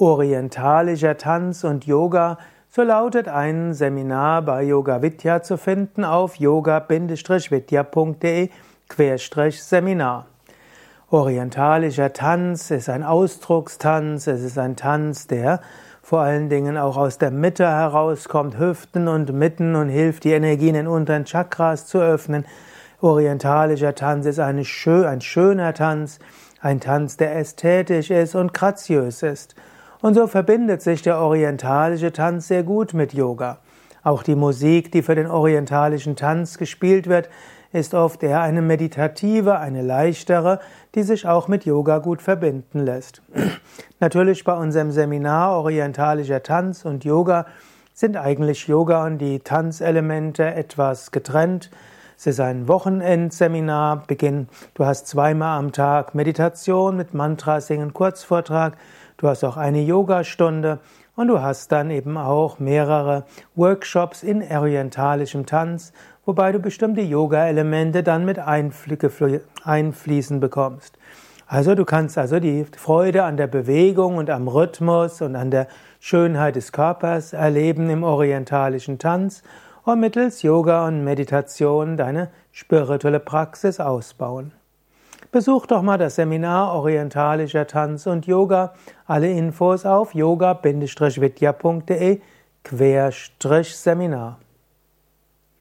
orientalischer Tanz und Yoga, so lautet ein Seminar bei Yoga Vidya zu finden auf yoga-vidya.de-seminar. Orientalischer Tanz ist ein Ausdruckstanz, es ist ein Tanz, der vor allen Dingen auch aus der Mitte herauskommt, Hüften und Mitten und hilft, die Energien in unteren Chakras zu öffnen. Orientalischer Tanz ist ein schöner Tanz, ein Tanz, der ästhetisch ist und graziös ist. Und so verbindet sich der orientalische Tanz sehr gut mit Yoga. Auch die Musik, die für den orientalischen Tanz gespielt wird, ist oft eher eine meditative, eine leichtere, die sich auch mit Yoga gut verbinden lässt. Natürlich bei unserem Seminar Orientalischer Tanz und Yoga sind eigentlich Yoga und die Tanzelemente etwas getrennt. Es ist ein Wochenendseminar, Beginn, du hast zweimal am Tag Meditation mit Mantra singen, Kurzvortrag, Du hast auch eine Yogastunde. Und du hast dann eben auch mehrere Workshops in orientalischem Tanz, wobei du bestimmte Yoga-Elemente dann mit einfließen bekommst. Also du kannst also die Freude an der Bewegung und am Rhythmus und an der Schönheit des Körpers erleben im orientalischen Tanz und mittels Yoga und Meditation deine spirituelle Praxis ausbauen. Besuch doch mal das Seminar Orientalischer Tanz und Yoga. Alle Infos auf yoga-vidya.de Seminar.